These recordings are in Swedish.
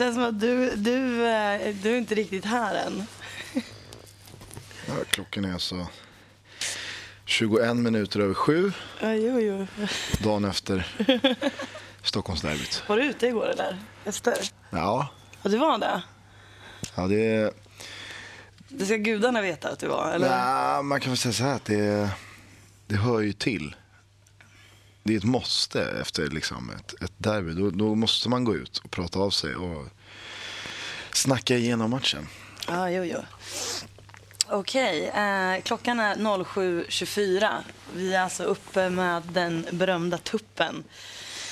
känns som att du, du, eh, du är inte riktigt här än. Ja, klockan är alltså 21 minuter över sju, Ja, jo, jo. dagen efter Stockholmsderbyt. Var du ute igår eller? Efter? Ja, Ja, du var det? ja det. Det ska gudarna veta att du var, eller? Ja, man kan väl säga så här att det, det hör ju till. Det är ett måste efter liksom ett, ett derby. Då, då måste man gå ut och prata av sig och snacka igenom matchen. Ja, jo, jo. Okej, eh, klockan är 07.24. Vi är alltså uppe med den berömda tuppen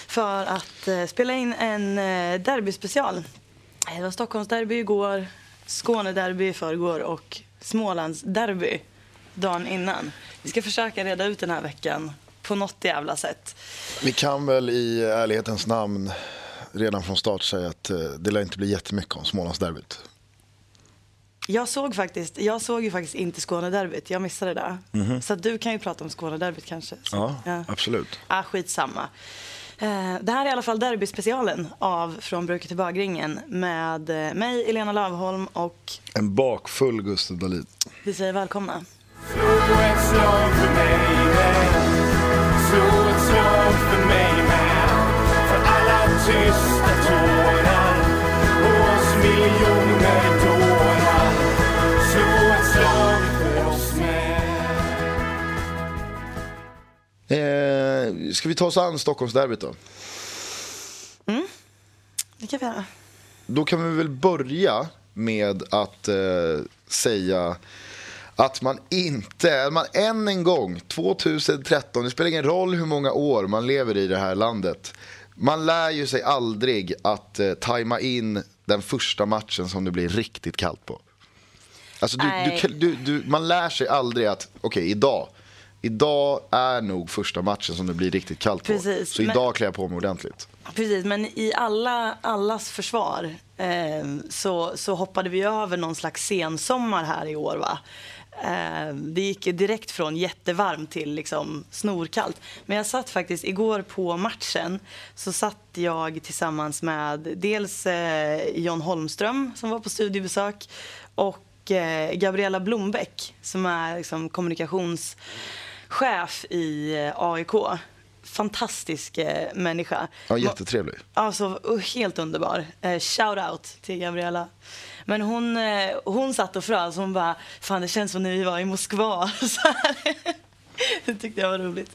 för att eh, spela in en eh, derbyspecial. Det var Stockholmsderby igår, Skånederby i förrgår och Smålandsderby dagen innan. Vi ska försöka reda ut den här veckan på något jävla sätt. Vi kan väl i ärlighetens namn redan från start säga att eh, det lär inte bli jättemycket om Smålandsderbyt. Jag såg, faktiskt, jag såg ju faktiskt inte Skånederbyt, jag missade det. Så att du kan ju prata om Skånederbyt kanske. Så, Ja, absolut. Ah, skitsamma. Eh, det här är i alla fall derbyspecialen av Från bruket till bagringen med eh, mig, Elena Lövholm och En bakfull Gustav Dahlin. vi säger välkomna. Slå ett slag för mig med. Slå ett slag för mig med För alla tysta tårar. Och oss miljoner dårar. Slå ett slag för oss med. Eh, ska vi ta oss an Stockholmsderbyt då? Det kan vi göra. Då kan vi väl börja med att eh, säga att man inte, man än en gång, 2013, det spelar ingen roll hur många år man lever i det här landet. Man lär ju sig aldrig att eh, tajma in den första matchen som det blir riktigt kallt på. Alltså du, du, du, du, man lär sig aldrig att, okej idag, idag är nog första matchen som det blir riktigt kallt på. Precis, Så men- idag klär jag på mig ordentligt. Precis, men i alla, allas försvar eh, så, så hoppade vi över någon slags sensommar här i år. Va? Eh, det gick direkt från jättevarmt till liksom snorkallt. Men jag satt faktiskt igår på matchen så satt jag tillsammans med dels eh, John Holmström som var på studiebesök och eh, Gabriella Blombäck som är liksom, kommunikationschef i eh, AIK. Fantastisk eh, människa. Ja, jättetrevlig. Alltså, helt underbar. Eh, shout out till Gabriella. Men hon, eh, hon satt och frös. Hon bara, fan det känns som när vi var i Moskva. Det tyckte jag var roligt.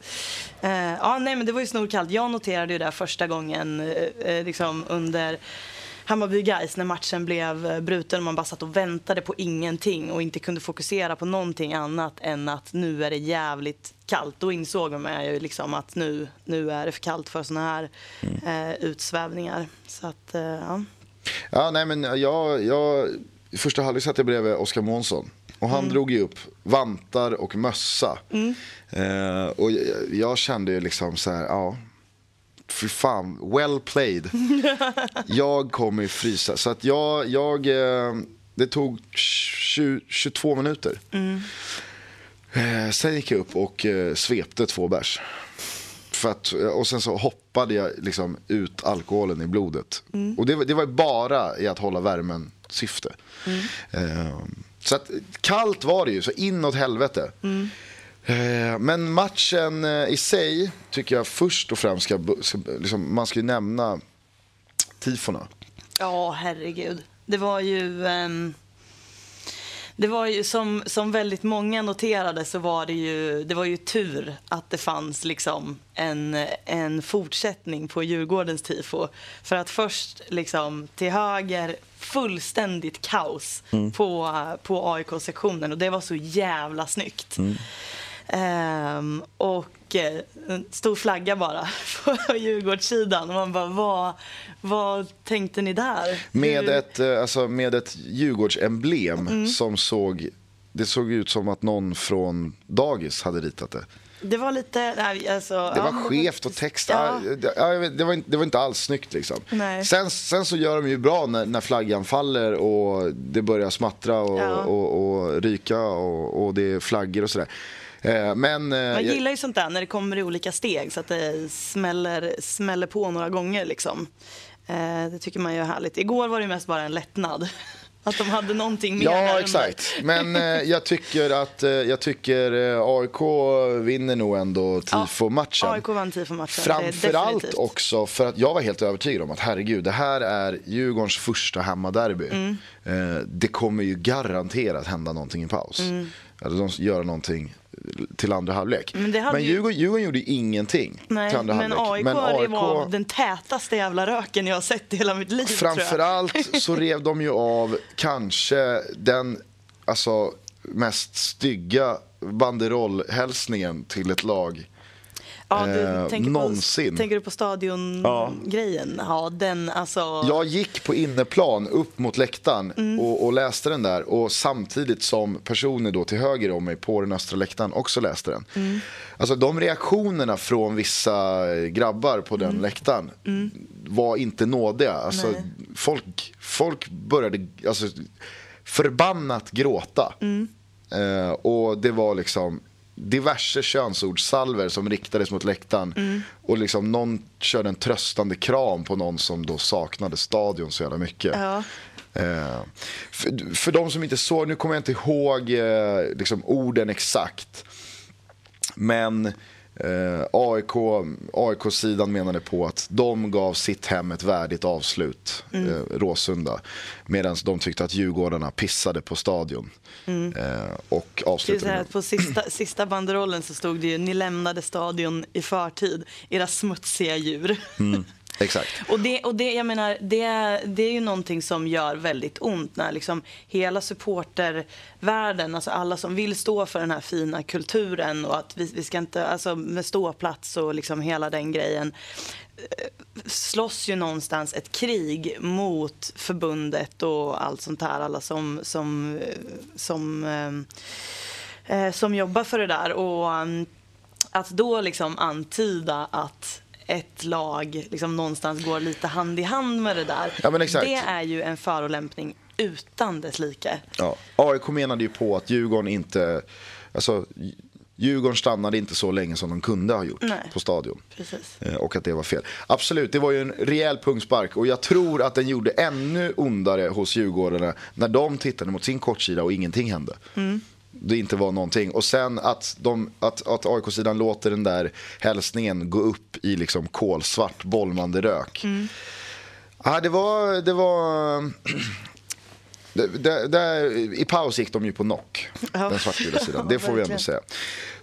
Eh, ja, nej, men det var ju snorkallt. Jag noterade ju det första gången eh, liksom under Hammarby Guys när matchen blev bruten och man bara satt och väntade på ingenting och inte kunde fokusera på någonting annat än att nu är det jävligt kallt. Då insåg man ju liksom att nu, nu är det för kallt för såna här eh, utsvävningar. Så att, ja. Ja, nej men jag, jag, första halvlek satt jag bredvid Oskar Månsson. Och han drog ju upp vantar och mössa. Eh, och jag, jag kände ju liksom så här, ja. Fy fan, well played. jag kommer ju frysa. Så att jag, jag eh, det tog 20, 22 minuter. Eh, sen gick jag upp och eh, svepte två bärs. För att, och sen så hoppade jag liksom ut alkoholen i blodet. Och det, var- det var bara i att hålla värmen syfte. Eh, så att, kallt var det ju, så inåt helvete. Eh, men matchen eh, i sig tycker jag först och främst ska, ska liksom, man ska ju nämna tifona. Ja, herregud. Det var ju... ehm, det var ju som, som väldigt många noterade så var det ju, det var ju tur att det fanns liksom en, en fortsättning på Djurgårdens tifo. För att först liksom till höger fullständigt kaos på, på AIK-sektionen och det var så jävla snyggt. Ehm, och en stor flagga bara på Djurgårdssidan. Och man bara, vad, vad tänkte ni där? Med Hur- ett, eh, alltså, med ett Djurgårdsemblem Mm. som såg Det såg ut som att någon från dagis hade ritat det. Det var lite... Nej, alltså, Det ja, var men skevt och text. Ja. Ja. Det, ja, var inte, det var inte alls snyggt. Liksom. Sen, sen så gör de ju bra när, när flaggan faller och det börjar smattra och, Ja. och, och ryka och, och det är flaggor och sådär. Eh, men, eh, Man gillar ju sånt där när det kommer i olika steg så att det smäller, smäller på några gånger liksom. Eh, det tycker man ju är härligt. Igår var det mest bara en lättnad. Att de hade någonting mer Ja, exakt. Men eh, jag tycker att eh, jag tycker, eh, AIK vinner nog ändå tifo-matchen. AIK vann tifo-matchen. Framförallt också för att jag var helt övertygad om att herregud, det här är Djurgårdens första hemmaderby. Mm. Det kommer ju garanterat hända någonting i paus. Mm. Eller de gör någonting till andra halvlek. Men Men ju- Djurgården, Djurgården gjorde ingenting Nej, till andra men halvlek. AIK, det var den tätaste jävla röken jag har sett i hela mitt liv. Framförallt så rev de ju av kanske den alltså, mest stygga banderollhälsningen till ett lag. Ja, du eh, tänker någonsin. På, tänker du på stadiongrejen? Ja. den alltså. Jag gick på inneplan upp mot läktaren och, och läste den där och samtidigt som personer då till höger om mig på den östra läktaren också läste den. Alltså de reaktionerna från vissa grabbar på den läktaren var inte nådiga. Alltså, Nej. folk, folk började alltså, förbannat gråta. Eh, och det var liksom diverse könsordsalver som riktades mot läktaren. Och liksom någon körde en tröstande kram på någon som då saknade stadion så jävla mycket. Ja. Eh, för, för de som inte såg, nu kommer jag inte ihåg eh, liksom orden exakt. Men eh, AIK, AIK-sidan menade på att de gav sitt hem ett värdigt avslut, Mm. eh, Råsunda. Medan de tyckte att Djurgårdarna pissade på stadion. Eh, och avslutade med på sista, sista banderollen så stod det ju ni lämnade stadion i förtid, era smutsiga djur. Exakt. Och, det, och det, jag menar, det, det är ju någonting som gör väldigt ont när liksom hela supportervärlden, alltså alla som vill stå för den här fina kulturen och att vi, vi ska inte, alltså med ståplats och liksom hela den grejen eh, slåss ju någonstans ett krig mot förbundet och allt sånt här. Alla som, som, eh, som, eh, eh, som jobbar för det där. Och mm, att då liksom antyda att ett lag liksom någonstans går lite hand i hand med det där. Ja. Det är ju en förolämpning utan dess like. Ja. AIK menade ju på att Djurgården inte... Alltså, Djurgården stannade inte så länge som de kunde ha gjort Nej. på stadion. Precis. Eh, Och att det var fel. Absolut, det var ju en rejäl pungspark. Och jag tror att den gjorde ännu ondare hos Djurgårdarna när de tittade mot sin kortsida och ingenting hände. Det inte var någonting. Och sen att, de, att, att AIK-sidan låter den där hälsningen gå upp i liksom kolsvart bolmande rök. Ja, det var... Det var det, det, det, I paus gick de ju på knock, Ja. den svartvita sidan. Det får vi ändå säga.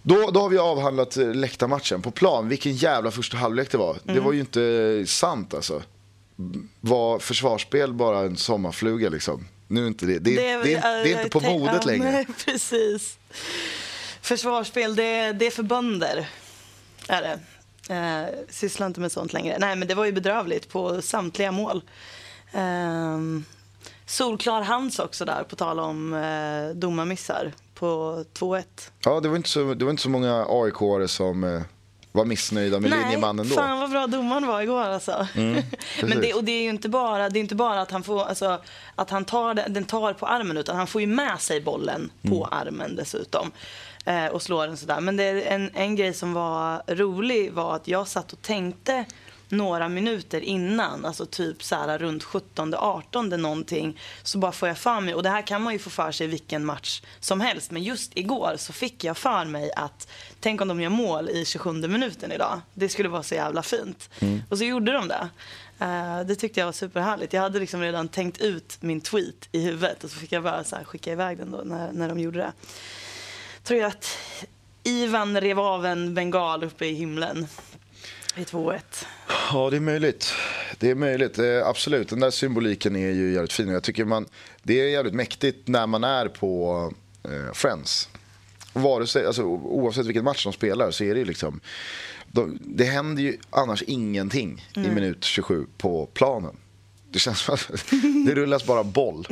Då, då har vi avhandlat eh, läktarmatchen. På plan, vilken jävla första halvlek det var. Mm. Det var ju inte sant alltså. Var försvarsspel bara en sommarfluga liksom? Nu är inte det. Det, det, är, det är inte på modet längre. Nej, precis. Försvarsspel, det, det är för bönder. Är det. Eh, sysslar inte med sånt längre. Nej, men det var ju bedrövligt på samtliga mål. Ehm, solklar hands också där, på tal om eh, domarmissar på 2-1. Ja, det var inte så, det var inte så många AIK-are som eh, var missnöjda med linjemannen då. fan vad bra domaren var igår alltså. Men det, och det är ju inte bara, det är inte bara att han, får, alltså, att han tar den, tar på armen utan han får ju med sig bollen på armen dessutom. Eh, och slår den sådär. Men det en, en grej som var rolig var att jag satt och tänkte några minuter innan, alltså typ så här runt 17-18 någonting, så bara får jag för mig, och det här kan man ju få för sig vilken match som helst, men just igår så fick jag för mig att tänk om de gör mål i 27 minuten idag. Det skulle vara så jävla fint. Och så gjorde de det. Eh, det tyckte jag var superhärligt. Jag hade liksom redan tänkt ut min tweet i huvudet och så fick jag bara så skicka iväg den då när, när de gjorde det. Tror jag att Ivan rev av en bengal uppe i himlen i 2-1. Ja, det är möjligt. Det är möjligt, eh, absolut. Den där symboliken är ju jävligt fin. Jag tycker man, det är jävligt mäktigt när man är på eh, Friends. Vare sig, alltså, oavsett vilken match de spelar så är det ju liksom... De, det händer ju annars ingenting i minut 27 på planen. Det känns som att det rullas bara boll.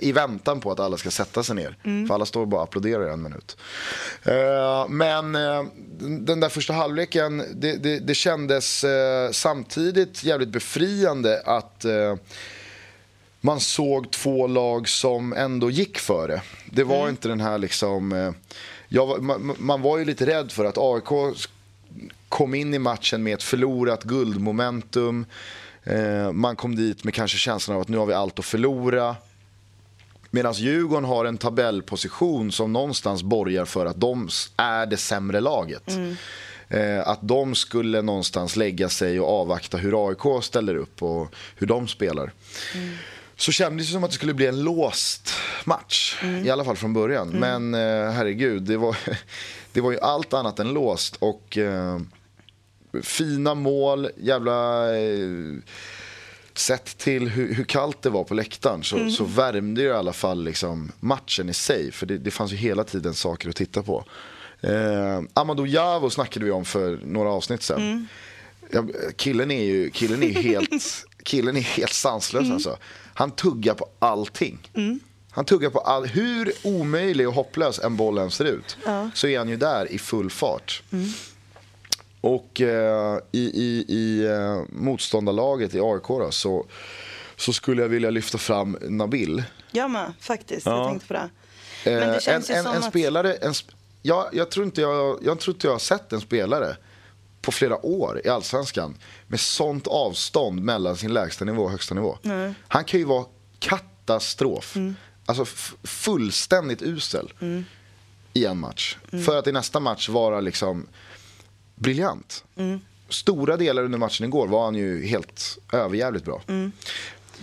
I väntan på att alla ska sätta sig ner. För alla står bara och applåderar i en minut. Eh, men eh, den där första halvleken, det, det, det kändes eh, samtidigt jävligt befriande att man såg två lag som ändå gick före. Det var inte den här liksom... Jag, man, man var ju lite rädd för att AIK kom in i matchen med ett förlorat guldmomentum. Man kom dit med kanske känslan av att nu har vi allt att förlora. Medan Djurgården har en tabellposition som någonstans borgar för att de är det sämre laget. Eh, att de skulle någonstans lägga sig och avvakta hur AIK ställer upp och hur de spelar. Så kändes det som att det skulle bli en låst match. I alla fall från början. Men eh, herregud, det var, det var ju allt annat än låst. Och eh, fina mål, jävla... Eh, sett till hur, hur kallt det var på läktaren så, så värmde ju i alla fall liksom matchen i sig. För det, det fanns ju hela tiden saker att titta på. Eh, Amadou Javo snackade vi om för några avsnitt sen. Ja, killen är ju killen är helt, killen är helt sanslös alltså. Han tuggar på allting. Han tuggar på all, hur omöjlig och hopplös en boll än ser ut. Så är han ju där i full fart. Och eh, i, i, i eh, motståndarlaget i AIK då, så, så skulle jag vilja lyfta fram Nabil. Jag med, faktiskt. Ja. Jag tänkte på det. Men Eh, det känns en, ju en, som en att... spelare, en, jag, jag, tror inte jag, jag tror inte jag har sett en spelare på flera år i Allsvenskan med sånt avstånd mellan sin lägsta nivå och högsta nivå. Han kan ju vara katastrof. Mm. Alltså fullständigt usel i en match. Mm. För att i nästa match vara liksom briljant. Mm. Stora delar under matchen igår var han ju helt överjävligt bra. Mm.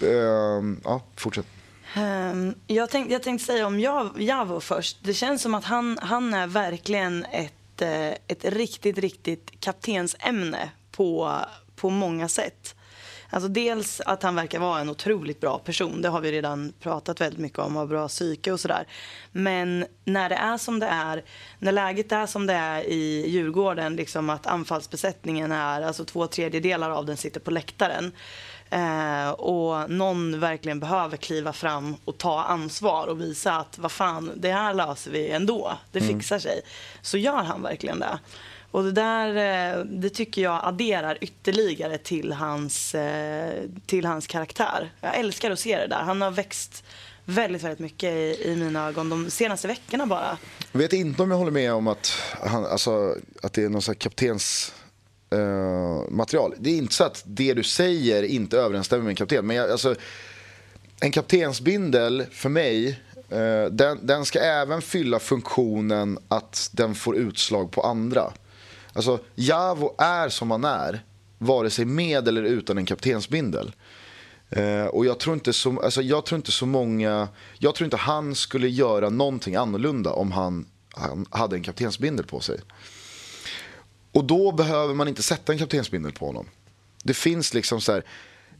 Ehm, ja, fortsätt. Ehm, jag, tänkte, jag tänkte säga om Jav- Javo först. Det känns som att han, han är verkligen ett, eh, ett riktigt, riktigt kaptensämne på, på många sätt. Alltså dels att han verkar vara en otroligt bra person. Det har vi redan pratat väldigt mycket om. Har bra psyke och sådär. Men när det är som det är, när läget är som det är i Djurgården, liksom att anfallsbesättningen är, alltså två tredjedelar av den sitter på läktaren. Eh, och någon verkligen behöver kliva fram och ta ansvar och visa att vad fan, det här löser vi ändå. Det fixar sig. Så gör han verkligen det. Och det där, eh, det tycker jag adderar ytterligare till hans, eh, till hans karaktär. Jag älskar att se det där. Han har växt väldigt, väldigt mycket i, i mina ögon de senaste veckorna bara. Jag vet inte om jag håller med om att, han, alltså, att det är någon slags kaptens Uh, material. Det är inte så att det du säger inte överensstämmer med en kapten. Men jag, alltså, en kaptensbindel för mig, den, den ska även fylla funktionen att den får utslag på andra. Alltså, Javo är som han är, vare sig med eller utan en kaptensbindel. Eh, och jag tror, inte så, alltså jag tror inte så många, jag tror inte han skulle göra någonting annorlunda om han, han hade en kaptensbindel på sig. Och då behöver man inte sätta en kaptensbindel på honom. Det finns liksom så här,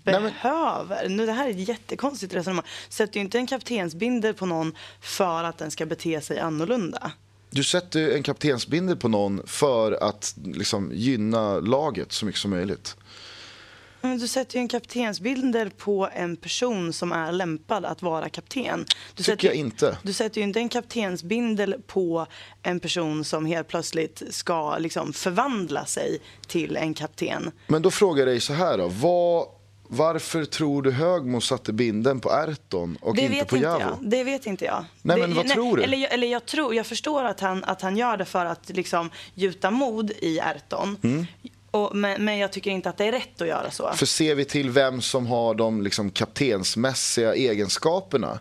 nej men, Behöver? Nu, det här är ett jättekonstigt resonemang. Sätter ju inte en kaptensbindel på någon för att den ska bete sig annorlunda du sätter en kaptensbindel på någon för att liksom, gynna laget så mycket som möjligt. Men du sätter ju en kaptensbindel på en person som är lämpad att vara kapten. Du Tycker sätter, jag inte. Du sätter ju inte en kaptensbindel på en person som helt plötsligt ska liksom förvandla sig till en kapten. Men då frågar jag dig så här då. Vad, varför tror du Högmo satte binden på Erton och Det inte på inte Javo? jag. Det vet inte jag. Nej, det, men vad tror du? Eller, jag- eller jag, tror, jag förstår att han, att han gör det för att liksom gjuta mod i Erton. Mm. Och, men, men jag tycker inte att det är rätt att göra så. För ser vi till vem som har de liksom kaptensmässiga egenskaperna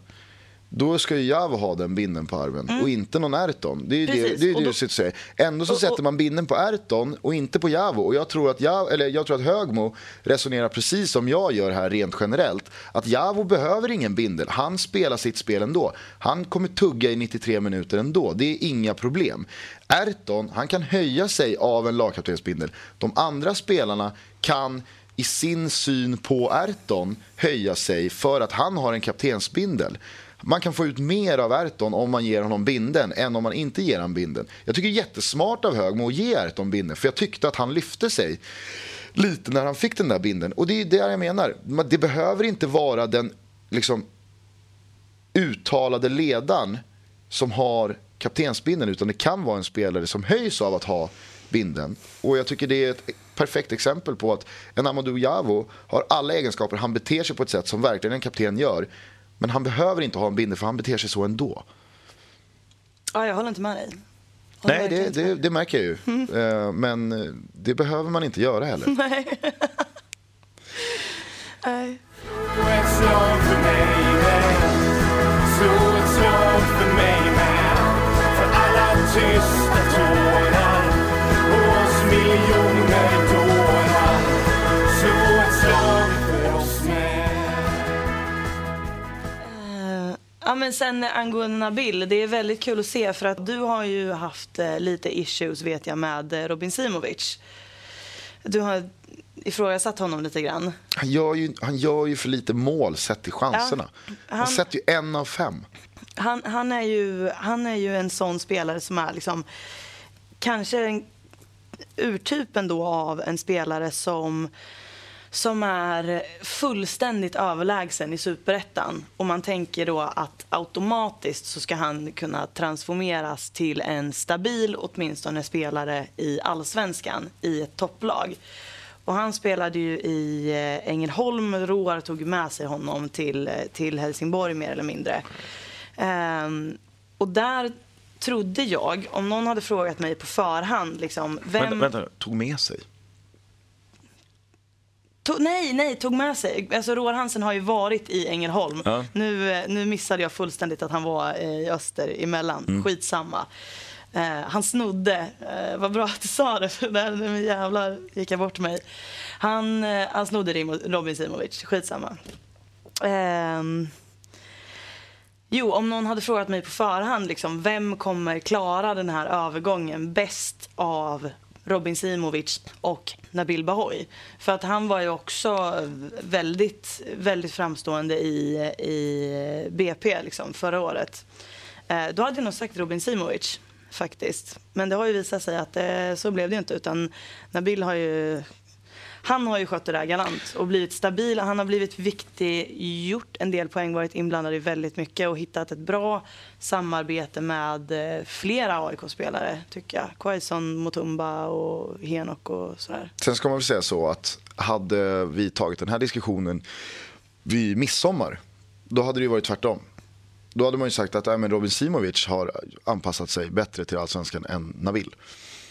då ska ju Javo ha den binden på armen och inte någon Erton. Det är ju det, Mm. Precis. det, är ju Och det du säger. Ändå så och- sätter och- man binden på Erton och inte på Javo. Och jag tror, att Javo, eller jag tror att Högmo resonerar precis som jag gör här rent generellt. Att Javo behöver ingen bindel. Han spelar sitt spel ändå. Han kommer tugga i 93 minuter ändå. Det är inga problem. Erton, han kan höja sig av en lagkaptensbindel. De andra spelarna kan i sin syn på Erton höja sig för att han har en kaptensbindel. Man kan få ut mer av Erton om man ger honom binden än om man inte ger honom binden. Jag tycker det är jättesmart av Högmo att ge Erton binden för jag tyckte att han lyfte sig lite när han fick den där binden. Och det är det jag menar. Det behöver inte vara den liksom uttalade ledaren som har kaptensbinden utan det kan vara en spelare som höjs av att ha binden. Och jag tycker det är ett perfekt exempel på att en Amadou Javo har alla egenskaper. Han beter sig på ett sätt som verkligen en kapten gör. Men han behöver inte ha en bindel för han beter sig så ändå. Ja, jag håller inte med dig. Nej, verkligen det, det, det märker jag ju. Eh, Men eh, det behöver man inte göra heller. Nej. Slå ett slag för mig Ja, men sen angående Nabil, det är väldigt kul att se för att du har ju haft eh, lite issues vet jag med eh, Robin Simovic. Du har ifrågasatt honom lite grann. Han gör, ju, han gör ju för lite mål sett till chanserna. Han, han- sätter ju en av fem. Han, han, är ju, han är ju en sån spelare som är liksom kanske en urtypen då av en spelare som som är fullständigt överlägsen i superettan. Och man tänker då att automatiskt så ska han kunna transformeras till en stabil, åtminstone spelare i allsvenskan, i ett topplag. Och han spelade ju i eh, Ängelholm. Roar tog med sig honom till, eh, till Helsingborg mer eller mindre. Um, och där trodde jag, om någon hade frågat mig på förhand, liksom, vem... Vänta, vänta, tog med sig. To- nej, nej, tog med sig. Alltså, Roar Hansen har ju varit i Ängelholm. Ja. Nu, eh, nu missade jag fullständigt att han var eh, i öster emellan. Mm. Skitsamma. Eh, han snodde, eh, vad bra att du sa det, för där nu jävlar gick jag bort mig. Han, eh, han snodde Robin Simovic, skitsamma. Ehm, Jo, om någon hade frågat mig på förhand, liksom, vem kommer klara den här övergången bäst av Robin Simovic och Nabil Bahoui? För att han var ju också väldigt, väldigt framstående i, i BP liksom, förra året. Eh, då hade jag nog sagt Robin Simovic faktiskt. Men det har ju visat sig att eh, så blev det inte. Utan Nabil har ju han har ju skött det där galant och blivit stabil. Han har blivit viktig, gjort en del poäng, varit inblandad i väldigt mycket och hittat ett bra samarbete med eh, flera AIK-spelare, tycker jag. Quaison, Mutumba och Henok och sådär. Sen ska man väl säga så att hade vi tagit den här diskussionen vid midsommar, då hade det ju varit tvärtom. Då hade man ju sagt att äh, men Robin Simovic har anpassat sig bättre till allsvenskan än Nabil.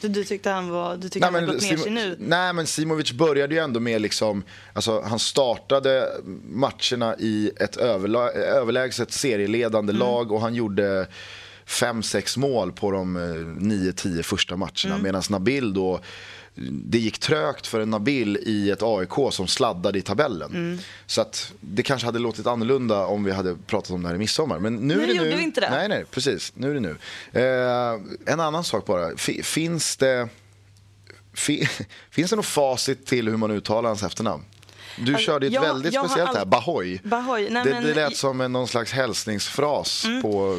Du, du tyckte han var, du tyckte han hade gått ner sig nu? Nej, men Simovic började ju ändå med liksom, alltså han startade matcherna i ett överla- överlägset serieledande Mm. lag och han gjorde fem, sex mål på de eh, nio, tio första matcherna. Mm. Medan Nabil då, det gick trögt för en Nabil i ett AIK som sladdade i tabellen. Mm. Så att det kanske hade låtit annorlunda om vi hade pratat om det här i midsommar. Men nu, Nu är det gjorde nu. vi inte det. Nej, nej, precis. Nu är det nu. Eh, en annan sak bara. Fi- finns det Fi- Finns det något facit till hur man uttalar hans efternamn? Du Alltså, körde ett jag- väldigt jag speciellt här, all- Bahoy. Bahoy, nej, det, men- Mm. det lät som en, någon slags hälsningsfras på...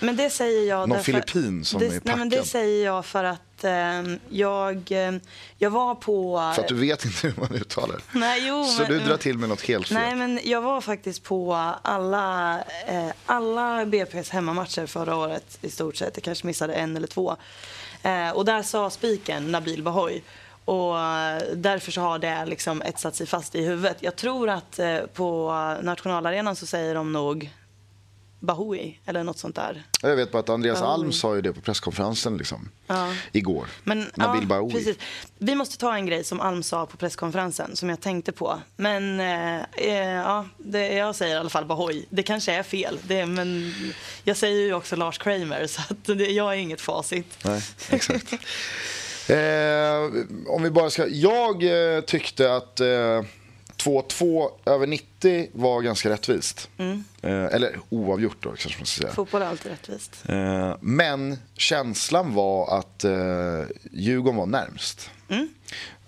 Men det säger jag Någon därför- filippin som det, är nej, men Det packad. säger jag för att eh, jag, eh, jag var på... För att du vet inte hur man uttalar. Nej, jo, Så men- du drar till med något helt fel. Nej, men jag var faktiskt på alla, eh, alla BP's hemmamatcher förra året i stort sett. Jag kanske missade en eller två. Eh, och där sa spiken Nabil Bahoy. Och eh, därför så har det liksom etsat sig fast i huvudet. Jag tror att eh, på nationalarenan så säger de nog Bahoui eller något sånt där. Jag vet bara att Andreas Bahoui. Alm sa ju det på presskonferensen liksom, Ja. igår. Men, Nabil ja, Bahoui. precis. Vi måste ta en grej som Alm sa på presskonferensen som jag tänkte på. Men eh, eh, ja, det, jag säger i alla fall Bahoy. Det kanske är fel, det, men jag säger ju också Lars Kramer så att det, jag är inget facit. Nej, exakt. eh, om vi bara ska... Jag eh, tyckte att eh, 2-2 över 90 var ganska rättvist. Mm. Eh, eller oavgjort då, kanske man ska säga. Fotboll är alltid rättvist. Eh, men känslan var att eh, Djurgården var närmst. Mm.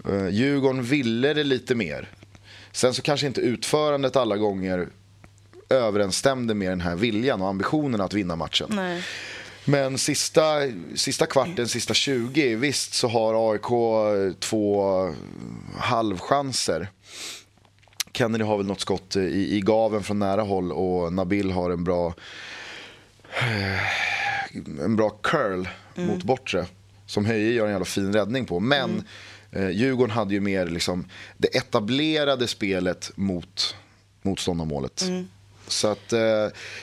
Eh, Djurgården ville det lite mer. Sen så kanske inte utförandet alla gånger överensstämde med den här viljan och ambitionen att vinna matchen. Nej. Men sista, sista kvarten, sista 20, visst så har AIK två halvchanser. Kennedy har väl något skott i, i gaven från nära håll och Nabil har en bra eh, en bra curl mot bortre som Höje gör en jävla fin räddning på. Men eh, Djurgården hade ju mer liksom, det etablerade spelet mot motståndarmålet. Så att, eh,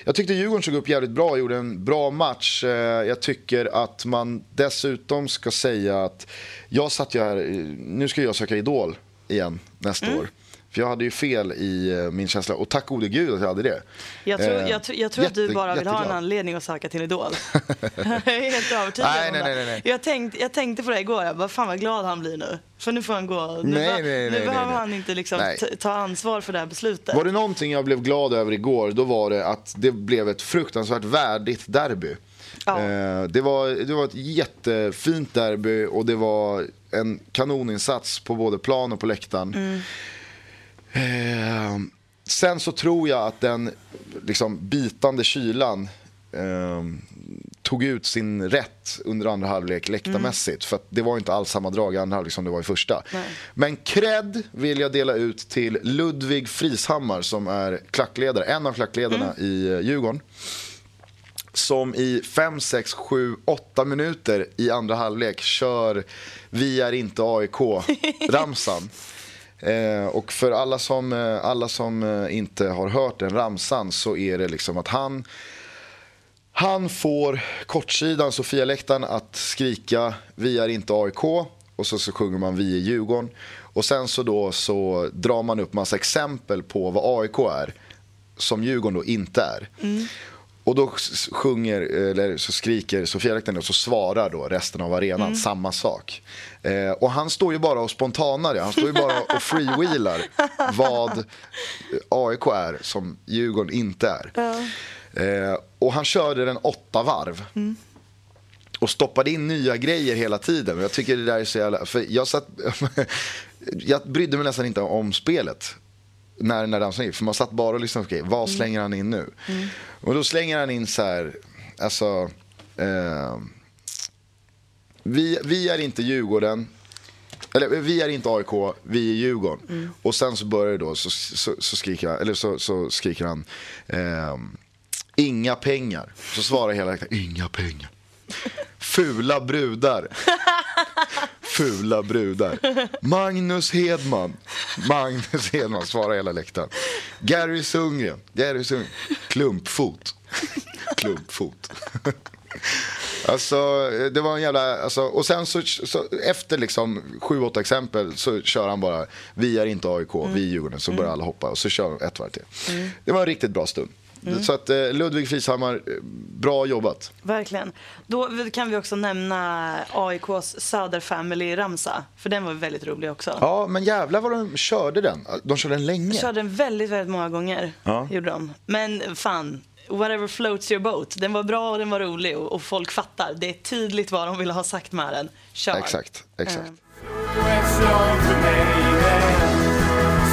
jag tyckte Djurgården såg upp jävligt bra och gjorde en bra match. Eh, jag tycker att man dessutom ska säga att jag satt ju här, nu ska jag söka Idol igen nästa Mm. år. För jag hade ju fel i eh, min känsla och tack gode gud att jag hade det. Jag tror, Eh, jag, tror- jag tror att du jätte- bara vill ha en anledning att söka till Idol. jag är helt övertygad Nej, nej, nej, nej. Jag, tänkte, jag tänkte på det igår, jag bara, fan vad glad han blir nu. För nu får han gå. Nu, Nej, nej, nej, nu behöver han inte liksom ta ansvar för det här beslutet. Var det någonting jag blev glad över igår, då var det att det blev ett fruktansvärt värdigt derby. Ja. Eh, det, var, det var ett jättefint derby och det var en kanoninsats på både plan och på läktaren. Mm. Eh, sen så tror jag att den liksom, bitande kylan eh, tog ut sin rätt under andra halvlek läktarmässigt. För att det var inte alls samma drag i andra halvlek som det var i första. Nej. Men cred vill jag dela ut till Ludvig Frishammar som är klackledare, en av klackledarna i eh, Djurgården. Som i 5, 6, 7, 8 minuter i andra halvlek kör Vi är inte AIK-ramsan. Eh, och för alla som, eh, alla som eh, inte har hört den ramsan så är det liksom att han han får kortsidan, Sofia-läktaren, att skrika Vi är inte AIK och så, så sjunger man Vi är Djurgården. Och sen så då så drar man upp massa exempel på vad AIK är som Djurgården då inte är. Mm. Och då sjunger, eller så skriker Sofia-läktaren och så svarar då resten av arenan samma sak. Eh, och han står ju bara och spontanar. Han står ju bara och freewheelar vad AIK är som Djurgården inte är. Eh, och han körde den åtta varv. Och stoppade in nya grejer hela tiden. Jag tycker det där är så jävla... För jag, satt, jag brydde mig nästan inte om spelet. När, när ramsan gick. För man satt bara och lyssnade. Okej, vad slänger han in nu? Och då slänger han in så här... Alltså... Eh, vi, vi är inte Djurgården. Eller vi är inte AIK, vi är Djurgården. Och sen så börjar det då, så, så, så, skriker, han, eller så, så skriker han ehm, Inga pengar. Så svarar hela inga pengar. Fula brudar. Fula brudar. Magnus Hedman. Magnus Hedman svarar hela läktaren. Gary Sundgren. Gary Sundgren. Klumpfot. Klumpfot. Alltså, det var en jävla... Alltså, och sen så, så efter liksom sju, åtta exempel så kör han bara Vi är inte AIK, vi är Djurgården. Så börjar alla hoppa och så kör de ett varv till. Det var en riktigt bra stund. Så att eh, Ludvig Frishammar, eh, bra jobbat. Verkligen. Då kan vi också nämna AIKs Söder-family-ramsa. För den var väldigt rolig också. Ja, men jävlar vad de körde den. De körde den länge. Körde den väldigt, väldigt många gånger. Ja. Gjorde de. Men fan, whatever floats your boat. Den var bra och den var rolig och, och folk fattar. Det är tydligt vad de ville ha sagt med den. Kör. Exakt, exakt. Eh, Slå ett slag för mig med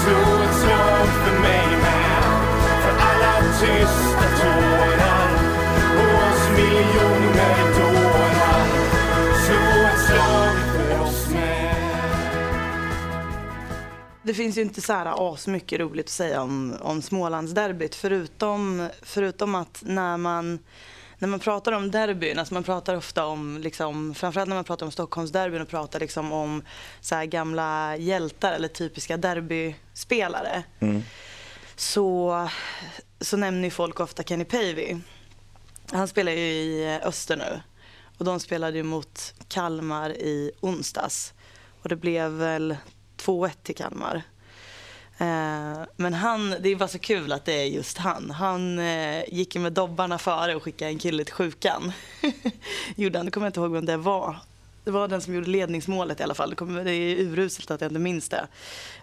Slå ett slag för tysta tårar. Och oss miljoner dårar. Slå ett slag för oss med. Det finns ju inte så här asmycket roligt att säga om, om Smålandsderbyt förutom, förutom att när man, när man pratar om derbyn, alltså man pratar ofta om, liksom, framförallt när man pratar om Stockholmsderbyn och pratar liksom om så här gamla hjältar eller typiska derbyspelare. Så, så nämner ju folk ofta Kenny Pavey. Han spelar ju i eh, Öster nu och de spelade ju mot Kalmar i onsdags och det blev väl 2-1 till Kalmar. Eh, Men han, det är bara så kul att det är just han. Han eh, gick ju med dobbarna före och skickade en kille till sjukan. Gjorde han, det kommer jag inte ihåg vem det var. Det var den som gjorde ledningsmålet i alla fall. Det, är uruselt att jag inte minns det.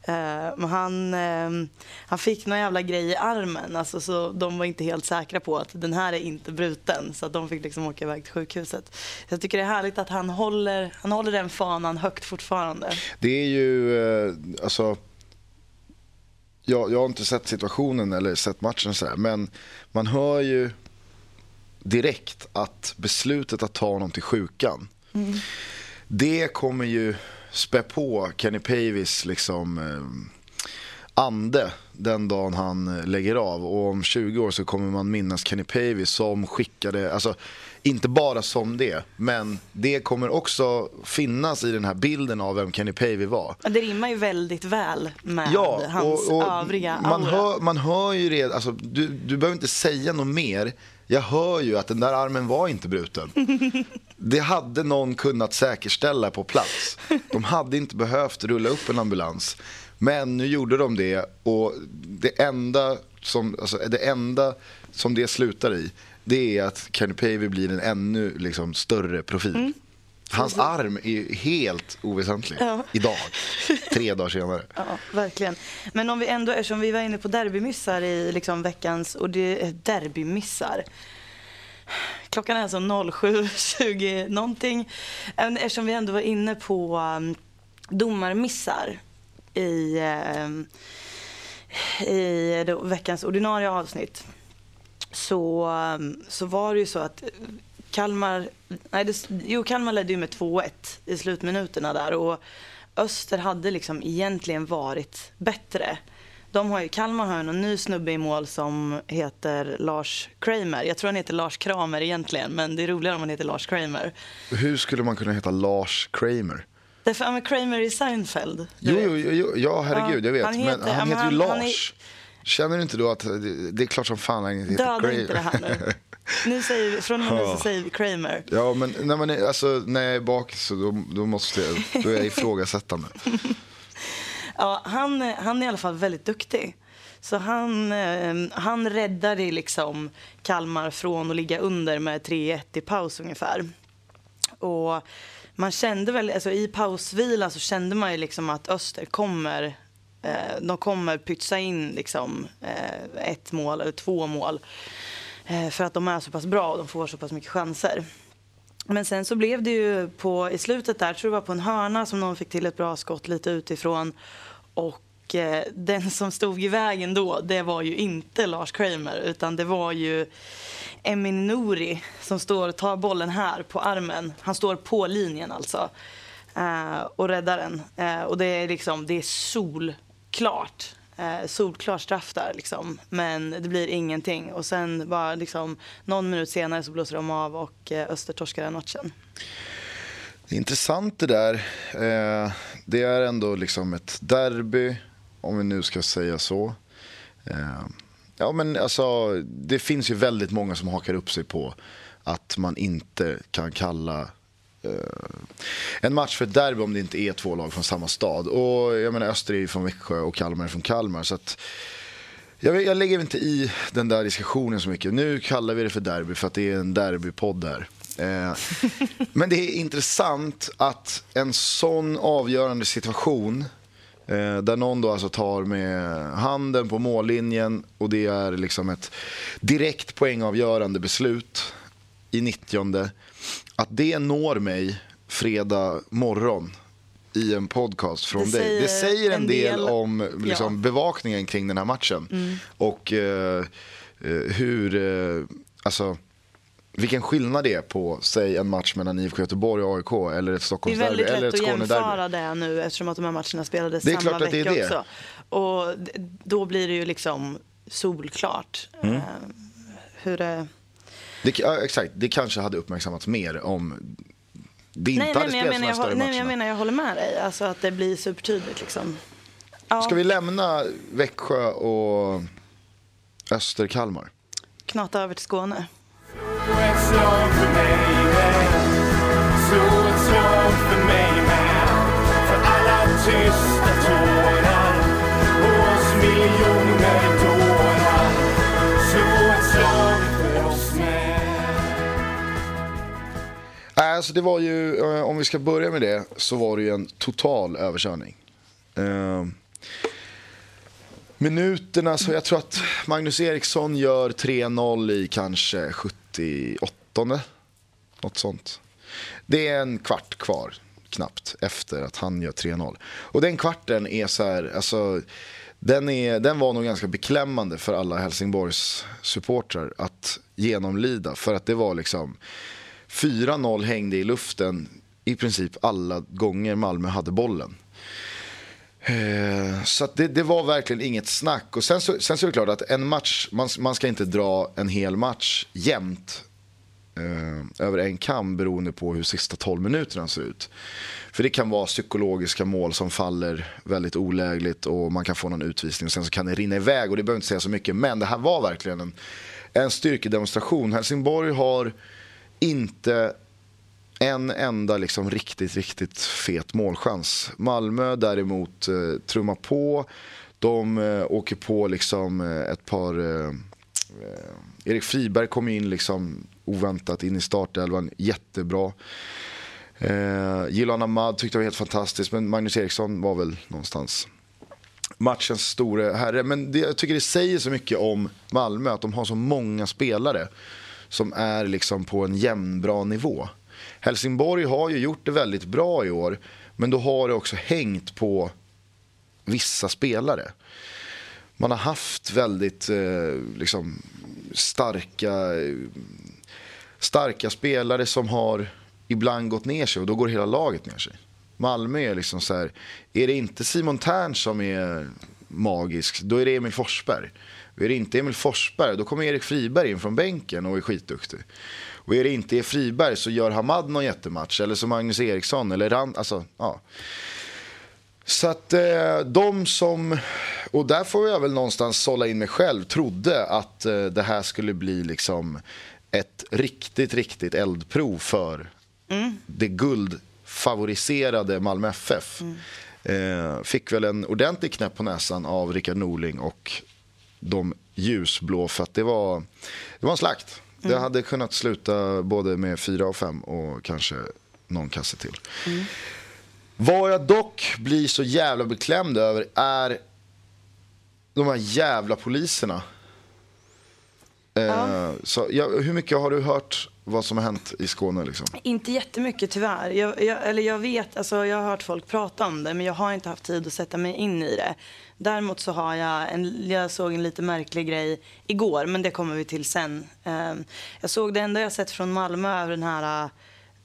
Eh, men han, ehm, han fick någon jävla grej i armen. Alltså, så de var inte helt säkra på att den här är inte bruten. Så att de fick liksom åka iväg till sjukhuset. Jag tycker det är härligt att han håller, han håller den fanan högt fortfarande. Det är ju, eh, alltså, jag, jag har inte sett situationen eller sett matchen så här, men man hör ju direkt att beslutet att ta honom till sjukan, det kommer ju spä på Kenny Pavis liksom, eh, ande den dagen han eh, lägger av. Och om 20 år så kommer man minnas Kenny Pavey som skickade, alltså inte bara som det, men det kommer också finnas i den här bilden av vem Kenny Pavey var. Ja, Det rimmar ju väldigt väl med Ja, hans och, och övriga man, aura. hör, man hör ju redan, alltså, du, du behöver inte säga något mer. Jag hör ju att den där armen var inte bruten. Det hade någon kunnat säkerställa på plats. De hade inte behövt rulla upp en ambulans. Men nu gjorde de det och det enda som, alltså, det, enda som det slutar i det är att Kenny Pavey blir en ännu liksom, större profil. Hans arm är helt oväsentlig Ja. idag, tre dagar senare. Ja, verkligen. Men om vi ändå, eftersom vi var inne på derbymissar i liksom veckans, och det är derbymissar. Klockan är alltså 07.20 någonting. Eftersom vi ändå var inne på um, domarmissar i, um, i veckans ordinarie avsnitt. Så, um, så var det ju så att Kalmar, nej det, jo, Kalmar ledde ju med 2-1 i slutminuterna där. Och Öster hade liksom egentligen varit bättre. De har ju, Kalmar har ju någon ny snubbe i mål som heter Lars Kramer. Jag tror han heter Lars Kramer egentligen, men det är roligare om han heter Lars Kramer. Hur skulle man kunna heta Lars Kramer? Därför, ja, men Kramer i Seinfeld. Jo, jo, jo, ja herregud, Ja, jag vet. han men heter- ja, han men heter ju han- han Lars. Känner du inte då att det, det är klart som fan han heter Döda inte det här nu. nu säger vi, från och med nu så säger vi Kramer. Ja, men när, man är, alltså, när jag är bak så då, då måste jag, då är jag ifrågasättande. Ja, han, han är i alla fall väldigt duktig. Så han, eh, han räddade liksom Kalmar från att ligga under med 3-1 i paus ungefär. Och man kände väl, alltså i pausvilan så kände man ju liksom att Öster kommer, eh, de kommer pytsa in liksom eh, ett mål eller två mål. Eh, för att de är så pass bra och de får så pass mycket chanser. Men sen så blev det ju på, i slutet där, tror jag det var på en hörna som någon fick till ett bra skott lite utifrån. Och eh, den som stod i vägen då, det var ju inte Lars Kramer utan det var ju Emin Nouri som står och tar bollen här på armen. Han står på linjen alltså. Eh, och räddar den. Eh, och det är liksom, det är sol solklart. Eh, solklar straff där liksom. Men det blir ingenting. Och sen bara liksom någon minut senare så blåser de av och eh, Öster torskar den matchen. Intressant det där. Eh, det är ändå liksom ett derby, om vi nu ska säga så. Eh, ja, men alltså, det finns ju väldigt många som hakar upp sig på att man inte kan kalla en match för ett derby om det inte är två lag från samma stad. Och jag menar Öster är ju från Växjö och Kalmar är från Kalmar. Så att, jag, jag lägger inte i den där diskussionen så mycket. Nu kallar vi det för derby för att det är en derbypodd där. Eh, men det är intressant att en sån avgörande situation eh, där någon då alltså tar med handen på mållinjen och det är liksom ett direkt poängavgörande beslut i 90 Att det når mig fredag morgon i en podcast från Det dig. Det säger en en del, del- om liksom, ja. bevakningen kring den här matchen. Och eh, eh, hur, eh, alltså, vilken skillnad det är på, säg en match mellan IFK Göteborg och AIK eller ett Det är Stockholmsderby väldigt eller lätt att Skånederby. jämföra det nu eftersom att de här matcherna spelades Det är samma klart att det är vecka det. också. Och då blir det ju liksom solklart Mm. eh, hur det... Det, ja, exakt, det kanske hade uppmärksammats mer om det inte Nej, hade nej, men jag spelats de här jag, större håller- nej, men jag matcherna. menar jag håller med dig. Alltså att det blir supertydligt liksom. Ja, Ska vi lämna Växjö och Öster-Kalmar? knata över till Skåne. Slå ett slag för mig med. För alla tysta Alltså det var ju, eh, om vi ska börja med det, så var det ju en total överkörning. Eh, minuterna, så jag tror att Magnus Eriksson gör 3-0 i kanske 78 Något sånt. Det är en kvart kvar, knappt, efter att han gör 3-0. Och den kvarten är så här, alltså, den, är, den var nog ganska beklämmande för alla Helsingborgs supportrar att genomlida. För att det var liksom 4-0 hängde i luften i princip alla gånger Malmö hade bollen. Eh, så att det, det var verkligen inget snack. Och sen så, sen så är det klart att en match, man, man ska inte dra en hel match jämnt eh, över en kam beroende på hur sista 12 minuterna ser ut. För det kan vara psykologiska mål som faller väldigt olägligt och man kan få någon utvisning och sen så kan det rinna iväg och det behöver inte säga så mycket. Men det här var verkligen en, en styrkedemonstration. Helsingborg har inte en enda liksom riktigt, riktigt fet målchans. Malmö däremot eh, trummar på. De eh, åker på liksom eh, ett par... Eh, eh Erik Friberg kom in liksom oväntat in i startelvan, jättebra. Eh, Gilan Ahmad tyckte jag var helt fantastisk, men Magnus Eriksson var väl någonstans matchens store herre. Men det, jag tycker det säger så mycket om Malmö, att de har så många spelare som är liksom på en jämn, bra nivå. Helsingborg har ju gjort det väldigt bra i år, men då har det också hängt på vissa spelare. Man har haft väldigt eh, liksom, starka, starka spelare som har ibland gått ner sig och då går hela laget ner sig. Malmö är liksom så här, är det inte Simon Tern som är magisk, då är det Emil Forsberg. Och är det inte Emil Forsberg, då kommer Erik Friberg in från bänken och är skitduktig. Och är det inte E. Friberg så gör Hamad någon jättematch, eller som Magnus Eriksson, eller Rand, alltså, ja. Så att eh, de som, och där får jag väl någonstans sålla in mig själv, trodde att eh, det här skulle bli liksom ett riktigt, riktigt eldprov för det guldfavoriserade Malmö FF. Eh, fick väl en ordentlig knäpp på näsan av Rickard Norling och de ljusblå för att det var, det var en slakt. Det hade kunnat sluta både med fyra och fem och kanske någon kasse till. Vad jag dock blir så jävla beklämd över är de här jävla poliserna. Eh, så, ja, hur mycket har du hört vad som har hänt i Skåne? Liksom? Inte jättemycket tyvärr. Jag, jag, eller jag vet, alltså jag har hört folk prata om det men jag har inte haft tid att sätta mig in i det. Däremot så har jag, en, jag såg en lite märklig grej igår men det kommer vi till sen. Ehm, jag såg det enda jag sett från Malmö över den här uh,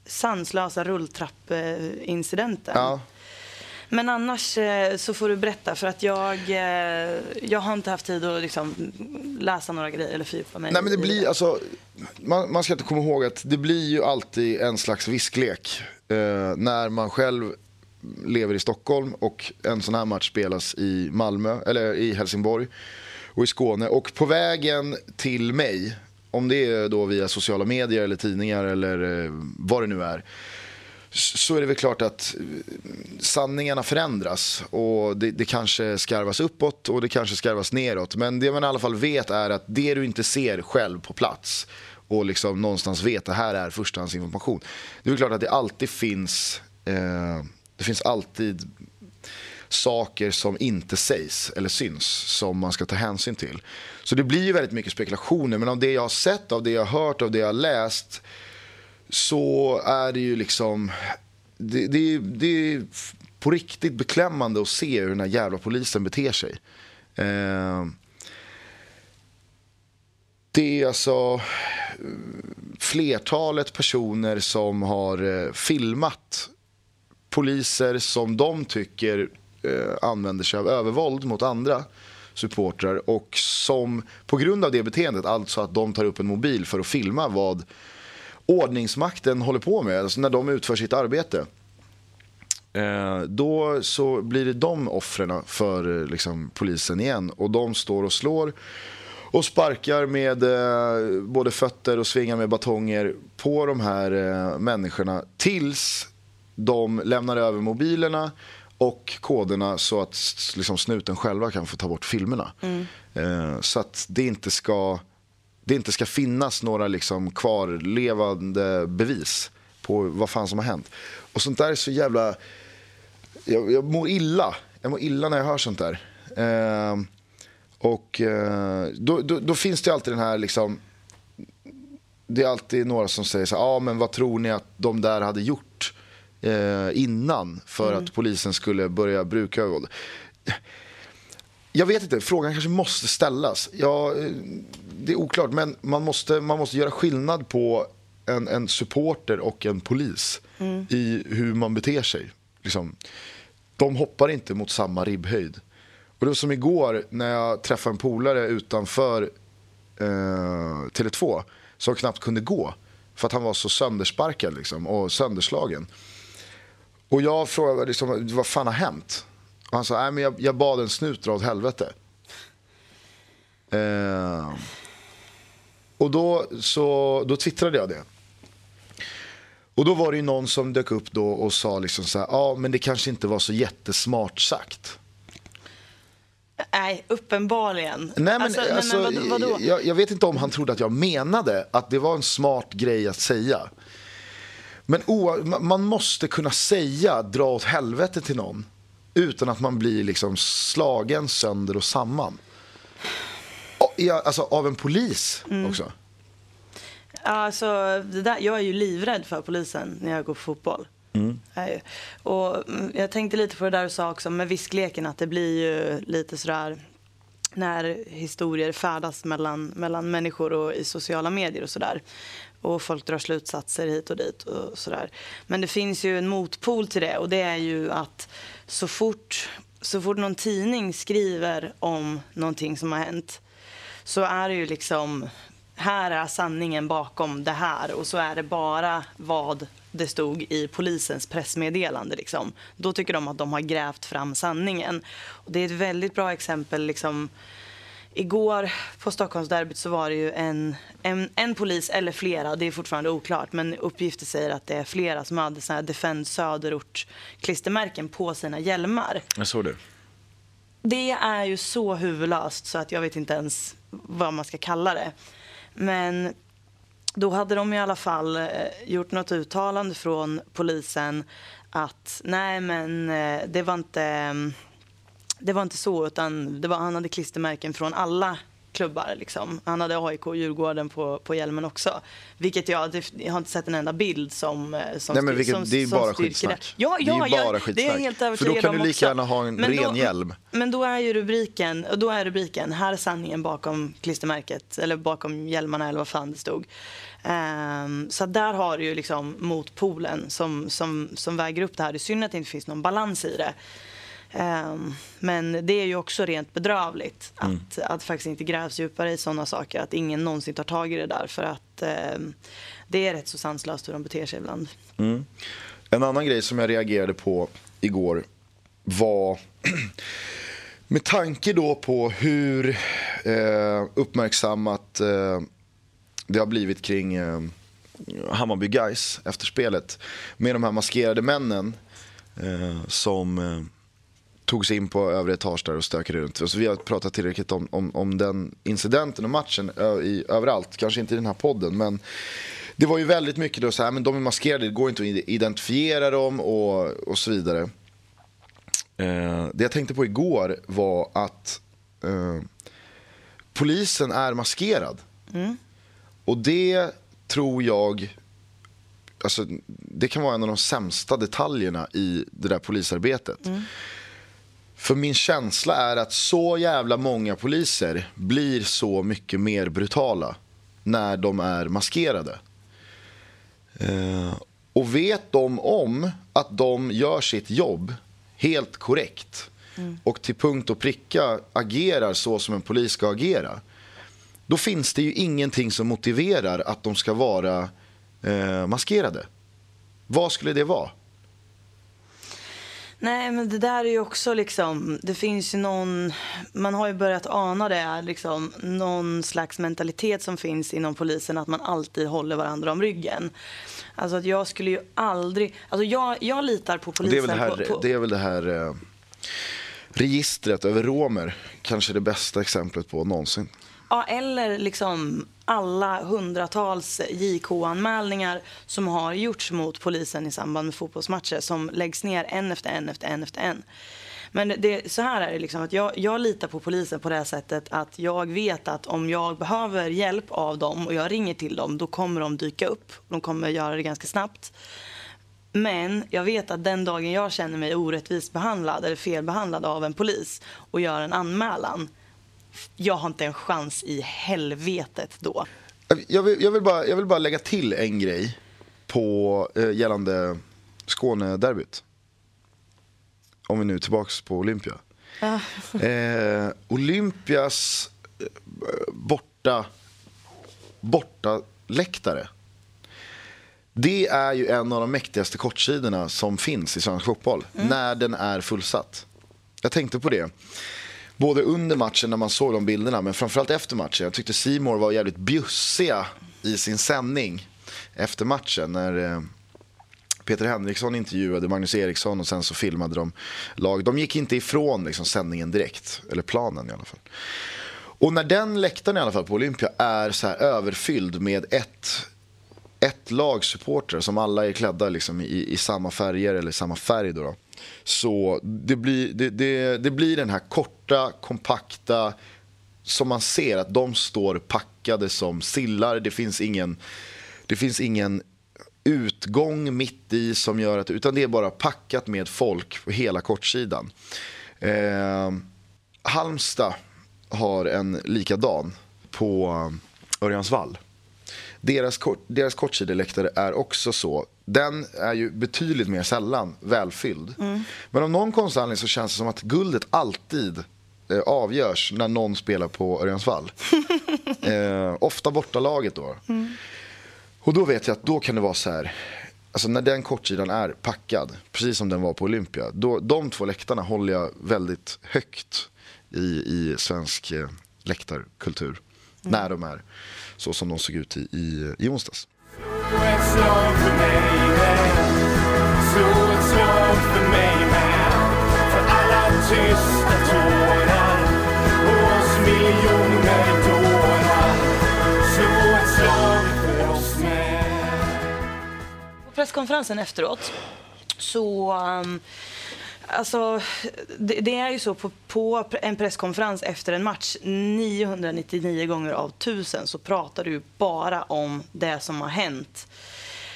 sanslösa rulltrappincidenten. Ja. Men annars eh, så får du berätta för att jag, eh, jag har inte haft tid att liksom läsa några grejer eller fördjupa mig Nej, men det blir, alltså, man, man ska inte komma ihåg att det blir ju alltid en slags visklek eh, när man själv lever i Stockholm och en sån här match spelas i Malmö, eller i Helsingborg och i Skåne. Och på vägen till mig, om det är då via sociala medier eller tidningar eller eh, vad det nu är, så är det väl klart att eh, sanningarna förändras och det, det kanske skarvas uppåt och det kanske skarvas neråt. Men det man i alla fall vet är att det du inte ser själv på plats och liksom någonstans vet att det här är förstahandsinformation. Det är klart att det alltid finns, eh, det finns alltid saker som inte sägs eller syns som man ska ta hänsyn till. Så det blir ju väldigt mycket spekulationer men av det jag har sett, av det jag har hört, av det jag har läst så är det ju liksom det, det, det är på riktigt beklämmande att se hur den här jävla polisen beter sig. Eh, det är alltså eh, flertalet personer som har eh, filmat poliser som de tycker eh, använder sig av övervåld mot andra supportrar och som på grund av det beteendet, alltså att de tar upp en mobil för att filma vad ordningsmakten håller på med, alltså när de utför sitt arbete. Eh, då så blir det de offren för eh, liksom, polisen igen och de står och slår och sparkar med eh, både fötter och svingar med batonger på de här eh, människorna tills de lämnar över mobilerna och koderna så att liksom, snuten själva kan få ta bort filmerna. Eh, så att det inte ska, det inte ska finnas några liksom, kvarlevande bevis på vad fan som har hänt. Och sånt där är så jävla... Jag, jag mår illa. Jag mår illa när jag hör sånt där. Eh, och eh, då, då, då finns det alltid den här liksom det är alltid några som säger så här, ja men vad tror ni att de där hade gjort eh, innan för att polisen skulle börja bruka övervåld? Jag vet inte, frågan kanske måste ställas. Ja, eh, det är oklart, men man måste, man måste göra skillnad på en, en supporter och en polis i hur man beter sig. Liksom. de hoppar inte mot samma ribbhöjd. Och det var som igår när jag träffade en polare utanför eh, Tele2 som knappt kunde gå för att han var så söndersparkad liksom, och sönderslagen. Och jag frågade liksom, vad fan har hänt? Och han sa, nej men jag, jag bad en snut dra åt helvete. Eh, och då, så, då twittrade jag det. Och då var det ju någon som dök upp då och sa liksom så här, ja men det kanske inte var så jättesmart sagt. Nej, uppenbarligen. Nej men, alltså, nej, alltså, men vad, vadå? Jag, jag vet inte om han trodde att jag menade att det var en smart grej att säga. Men man måste kunna säga dra åt helvete till någon utan att man blir liksom slagen sönder och samman. Alltså av en polis Mm. också. Alltså, det där, jag är ju livrädd för polisen när jag går på fotboll. Ju. Och mm, jag tänkte lite på det där du sa också med viskleken att det blir ju lite sådär när historier färdas mellan, mellan människor och i sociala medier och sådär. Och folk drar slutsatser hit och dit och sådär. Men det finns ju en motpol till det och det är ju att så fort, så fort någon tidning skriver om någonting som har hänt så är det ju liksom här är sanningen bakom det här och så är det bara vad det stod i polisens pressmeddelande. Liksom. Då tycker de att de har grävt fram sanningen. Och det är ett väldigt bra exempel. Liksom, igår på Stockholmsderbyt så var det ju en, en, en polis, eller flera, det är fortfarande oklart, men uppgifter säger att det är flera som hade såna här Defend Söderort-klistermärken på sina hjälmar. Jag såg det. Det är ju så huvudlöst så att jag vet inte ens vad man ska kalla det. Men då hade de i alla fall eh, gjort något uttalande från polisen att nej men eh, det var inte, mm, det var inte så utan det var, han hade klistermärken från alla klubbar. Liksom. Han hade AIK och Djurgården på, på hjälmen också. Vilket jag, jag har inte sett en enda bild som, eh, som Nej, men vilket, som, det är bara skitsnack. Ja, ja, det är ju ja, bara det är skitsnack. jag helt För då kan du lika gärna ha en Men ren då, hjälm. Men då är ju rubriken, då är rubriken, här är sanningen bakom klistermärket, eller bakom hjälmarna eller vad fan det stod. Ehm, så där har du ju liksom motpolen som, som, som väger upp det här. Det är synd att det inte finns någon balans i det. Ehm, men det är ju också rent bedrövligt att, att faktiskt inte grävs djupare i sådana saker. Att ingen någonsin tar tag i det där. För att ehm, det är rätt så sanslöst hur de beter sig ibland. En annan grej som jag reagerade på igår var med tanke då på hur eh, uppmärksammat eh, det har blivit kring eh, Hammarby Guys efter spelet med de här maskerade männen eh, som tog sig in på övre etage där och stökade runt. Så vi har pratat tillräckligt om, om, om den incidenten och matchen i, överallt, kanske inte i den här podden men det var ju väldigt mycket då så här, men de är maskerade, det går inte att identifiera dem och, och så vidare. Eh, det jag tänkte på igår var att eh, polisen är maskerad. Och det tror jag, alltså, det kan vara en av de sämsta detaljerna i det där polisarbetet. För min känsla är att så jävla många poliser blir så mycket mer brutala när de är maskerade. Eh, och vet de om att de gör sitt jobb helt korrekt och till punkt och pricka agerar så som en polis ska agera då finns det ju ingenting som motiverar att de ska vara eh, maskerade. Vad skulle det vara? Nej, men det där är ju också liksom, det finns ju någon, man har ju börjat ana det, liksom, någon slags mentalitet som finns inom polisen att man alltid håller varandra om ryggen. Alltså att jag skulle ju aldrig, alltså jag, jag litar på Och Det är polisen. väl det här, på, på, det är väl det här eh, registret över romer. Kanske det bästa exemplet på någonsin. Ja, eller liksom alla hundratals JK-anmälningar som har gjorts mot polisen i samband med fotbollsmatcher som läggs ner en efter en efter en efter en. Men det, så här är det, liksom, att jag, jag litar på polisen på det här sättet att jag vet att om jag behöver hjälp av dem och jag ringer till dem, då kommer de dyka upp. De kommer göra det ganska snabbt. Men jag vet att den dagen jag känner mig orättvist behandlad eller felbehandlad av en polis och gör en anmälan, jag har inte en chans i helvetet då. Jag vill, jag vill, bara, jag vill bara lägga till en grej på eh, gällande Skånederbyt. om vi nu är tillbaks på Olympia. Eh, Olympias eh, borta, borta läktare. Det är ju en av de mäktigaste kortsidorna som finns i svensk fotboll. När den är fullsatt. Jag tänkte på det. Både under matchen när man såg de bilderna, men framförallt efter matchen. Jag tyckte Simor var jävligt bjussiga i sin sändning efter matchen. När eh, Peter Henriksson intervjuade Magnus Eriksson och sen så filmade de lag. De gick inte ifrån liksom, sändningen direkt, eller planen i alla fall. Och när den läktaren i alla fall på Olympia är så här överfylld med ett, ett lags supportrar som alla är klädda liksom i, i samma färger eller samma färg då. då. Så det blir, det, det, det blir den här korta, kompakta som man ser att de står packade som sillar. Det finns ingen, det finns ingen utgång mitt i som gör att, utan det är bara packat med folk på hela kortsidan. Eh, Halmstad har en likadan på eh, Örjansvall. Deras, kort, deras kortsideläktare är också så. Den är ju betydligt mer sällan välfylld. Men av någon konstig så känns det som att guldet alltid eh, avgörs när någon spelar på Örjansvall. eh, ofta bortalaget då. Och då vet jag att då kan det vara så här. Alltså när den kortsidan är packad, precis som den var på Olympia. Då, de två läktarna håller jag väldigt högt i, i svensk eh, läktarkultur. När de är så som de såg ut i, i, i onsdags presskonferensen efteråt så... Um, alltså, det, det är ju så på, på en presskonferens efter en match 999 gånger av 1000 så pratar du bara om det som har hänt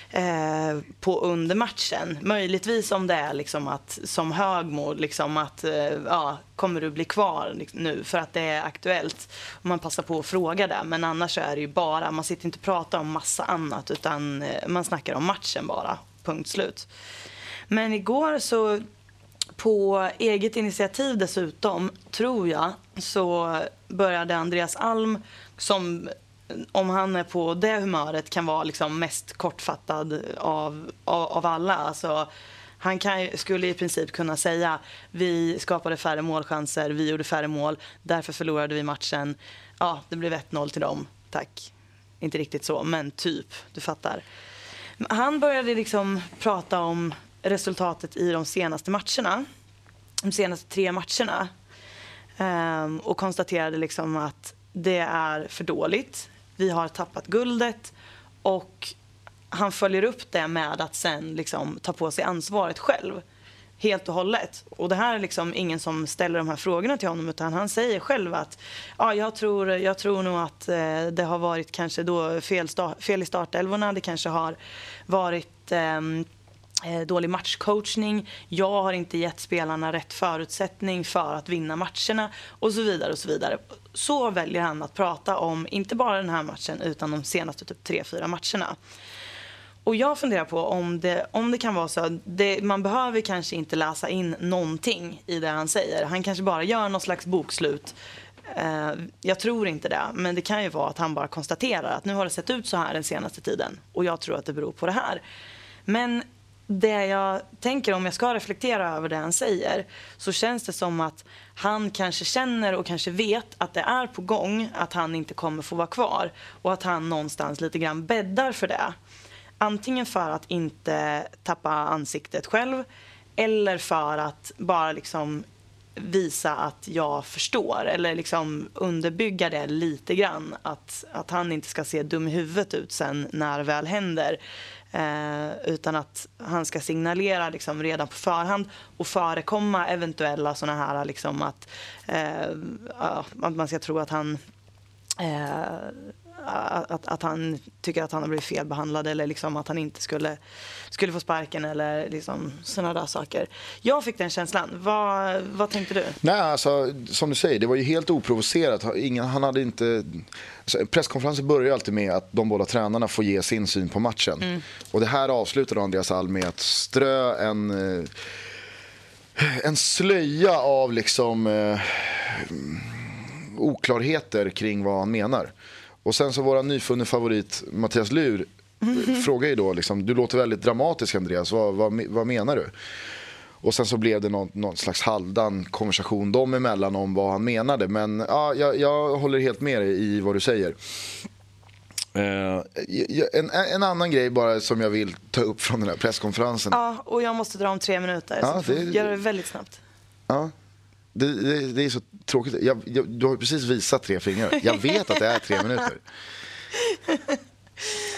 eh, på under matchen. Möjligtvis om det är liksom att, som Högmo, liksom att eh, ja, kommer du bli kvar liksom nu för att det är aktuellt. Och man passar på att fråga det. Men annars så är det ju bara, man sitter inte och pratar om massa annat utan eh, man snackar om matchen bara. Punkt slut. Men igår så på eget initiativ dessutom, tror jag, så började Andreas Alm, som om han är på det humöret kan vara liksom mest kortfattad av, av, av alla. Alltså, han kan, skulle i princip kunna säga vi skapade färre målchanser, vi gjorde färre mål, därför förlorade vi matchen. Ja, det blev 1-0 till dem, tack. Inte riktigt så, men typ, du fattar. Han började liksom prata om resultatet i de senaste matcherna. De senaste tre matcherna. um, och konstaterade liksom att det är för dåligt. Vi har tappat guldet. Och han följer upp det med att sen liksom ta på sig ansvaret själv. Helt och hållet. Och det här är liksom ingen som ställer de här frågorna till honom utan han säger själv att ja, jag, tror, jag tror nog att eh, det har varit kanske då fel, sta- fel i startelvorna. Det kanske har varit eh, Eh, dålig matchcoachning. Jag har inte gett spelarna rätt förutsättning för att vinna matcherna och så vidare. och Så vidare. Så väljer han att prata om, inte bara den här matchen utan de senaste typ tre, fyra matcherna. Och jag funderar på om det, om det kan vara så. Det, man behöver kanske inte läsa in någonting i det han säger. Han kanske bara gör någon slags bokslut. Eh, jag tror inte det, men det kan ju vara att han bara konstaterar att nu har det sett ut så här den senaste tiden och jag tror att det beror på det här. Men det jag tänker om jag ska reflektera över det han säger så känns det som att han kanske känner och kanske vet att det är på gång att han inte kommer få vara kvar och att han någonstans lite grann bäddar för det. Antingen för att inte tappa ansiktet själv eller för att bara liksom visa att jag förstår eller liksom underbygga det lite grann. Att, att han inte ska se dum i huvudet ut sen när det väl händer. Eh, utan att han ska signalera liksom redan på förhand och förekomma eventuella sådana här liksom att, eh, att man ska tro att han eh, att, att han tycker att han har blivit felbehandlad eller liksom att han inte skulle, skulle få sparken eller liksom sådana där saker. Jag fick den känslan. Vad, vad tänkte du? Nej, alltså, som du säger, det var ju helt oprovocerat. Ingen, han hade inte... Alltså, presskonferensen börjar alltid med att de båda tränarna får ge sin syn på matchen. Och det här avslutade Andreas Alm med att strö en... eh, en slöja av liksom eh, oklarheter kring vad han menar. Och sen så vår nyfunne favorit Mattias Lur eh, frågar ju då liksom, du låter väldigt dramatisk Andreas, vad, vad, vad menar du? Och sen så blev det någon, någon slags halvdan konversation dem emellan om vad han menade. Men ja, jag, jag håller helt med dig i vad du säger. Eh, en, en annan grej bara som jag vill ta upp från den här presskonferensen. Ja, och jag måste dra om tre minuter. Ja, så det- det... Gör det väldigt snabbt. Ja. Det, det, det är så tråkigt. Jag, jag, du har precis visat tre fingrar. Jag vet att det är tre minuter.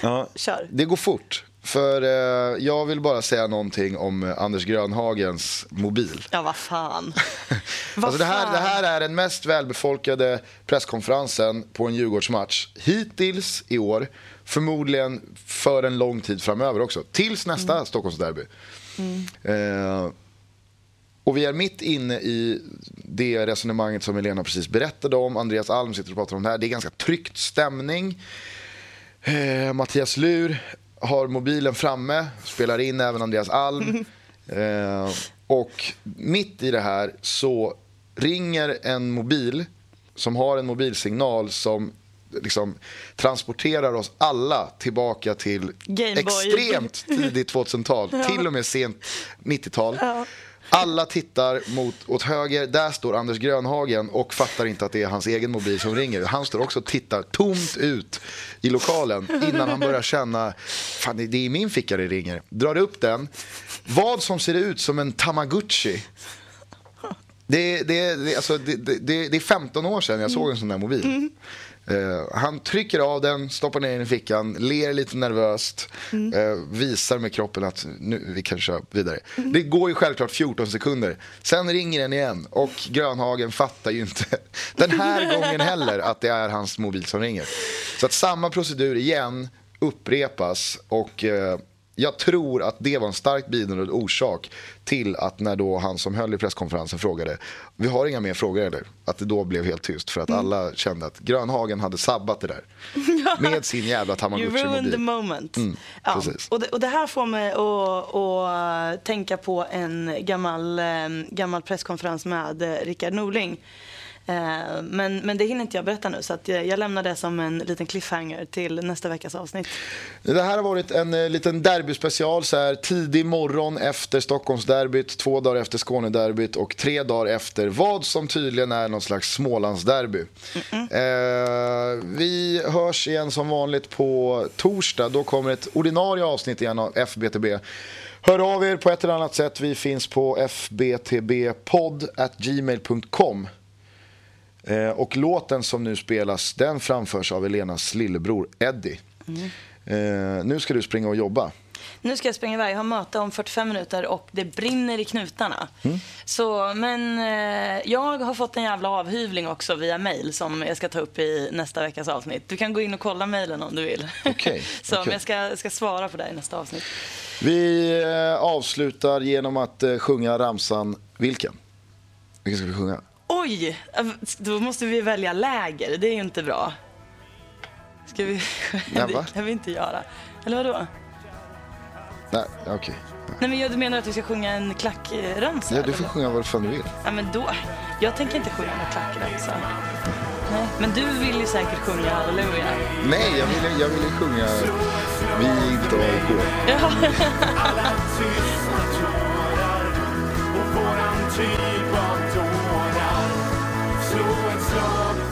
Ja, Kör. det går fort. För eh, jag vill bara säga någonting om eh, Anders Grönhagens mobil. Ja, vad fan. Vad Alltså det, här, fan? det här är den mest välbefolkade presskonferensen på en Djurgårdsmatch hittills i år. Förmodligen för en lång tid framöver också. Tills nästa Stockholmsderby. Eh, och vi är mitt inne i det resonemanget som Helena precis berättade om. Andreas Alm sitter och pratar om det här. Det är ganska tryckt stämning. Eh, Mattias Lur har mobilen framme, spelar in även Andreas Alm. Eh, och mitt i det här så ringer en mobil som har en mobilsignal som liksom transporterar oss alla tillbaka till extremt tidigt 2000-tal, till och med sent 90-tal. Alla tittar mot, åt höger, där står Anders Grönhagen och fattar inte att det är hans egen mobil som ringer. Han står också och tittar tomt ut i lokalen innan han börjar känna, fan det är i min ficka det ringer. Drar upp den, vad som ser ut som en tamagotchi. Det, det, det, alltså, det, det, det det är 15 år sedan jag såg en sån där mobil. Eh, han trycker av den, stoppar ner den i fickan, ler lite nervöst, eh, visar med kroppen att nu, vi kan köra vidare. Det går ju självklart 14 sekunder. Sen ringer den igen och Grönhagen fattar ju inte den här gången heller att det är hans mobil som ringer. Så att samma procedur igen upprepas och eh, jag tror att det var en starkt bidragande orsak till att när då han som höll i presskonferensen frågade vi har inga mer frågor eller? Att det då blev helt tyst för att alla kände att Grönhagen hade sabbat det där. Med sin jävla You ruined the Tamagotchi-mobil. moment. Mm, ja. precis. och, det, och det här får mig att, att tänka på en gammal, eh, gammal presskonferens med eh, Rickard Norling. Eh, Men, men det hinner inte jag berätta nu så att jag, jag lämnar det som en liten cliffhanger till nästa veckas avsnitt. Det här har varit en eh, liten derbyspecial så här tidig morgon efter Stockholmsderbyt, två dagar efter Skånederbyt och tre dagar efter vad som tydligen är någon slags Smålandsderby. Eh, vi hörs igen som vanligt på torsdag. Då kommer ett ordinarie avsnitt igen av FBTB. Hör av er på ett eller annat sätt. Vi finns på fbtbpodd.gmail.com. Eh, och låten som nu spelas den framförs av Elenas lillebror Eddie. Eh, nu ska du springa och jobba. Nu ska jag springa iväg. Jag har möte om 45 minuter och det brinner i knutarna. Så, men eh, jag har fått en jävla avhyvling också via mail som jag ska ta upp i nästa veckas avsnitt. Du kan gå in och kolla mailen om du vill. Okej, Så men jag ska, ska svara på det i nästa avsnitt. Vi eh, avslutar genom att eh, sjunga ramsan Vilken? Vilken ska vi sjunga? Oj! Då måste vi välja läger. Det är ju inte bra. Ska vi... Nej, det kan vi inte göra. Eller vadå? Nej, okej. Nej, men jag- du menar att vi ska sjunga en klackramsa? Ja, du får eller? sjunga vad fan du vill. Ja, men då. Jag tänker inte sjunga någon klackramsa. Nej, men du vill ju säkert sjunga Halleluja. Nej, jag ville, jag ville sjunga Vi är inte AIK. Ja. song.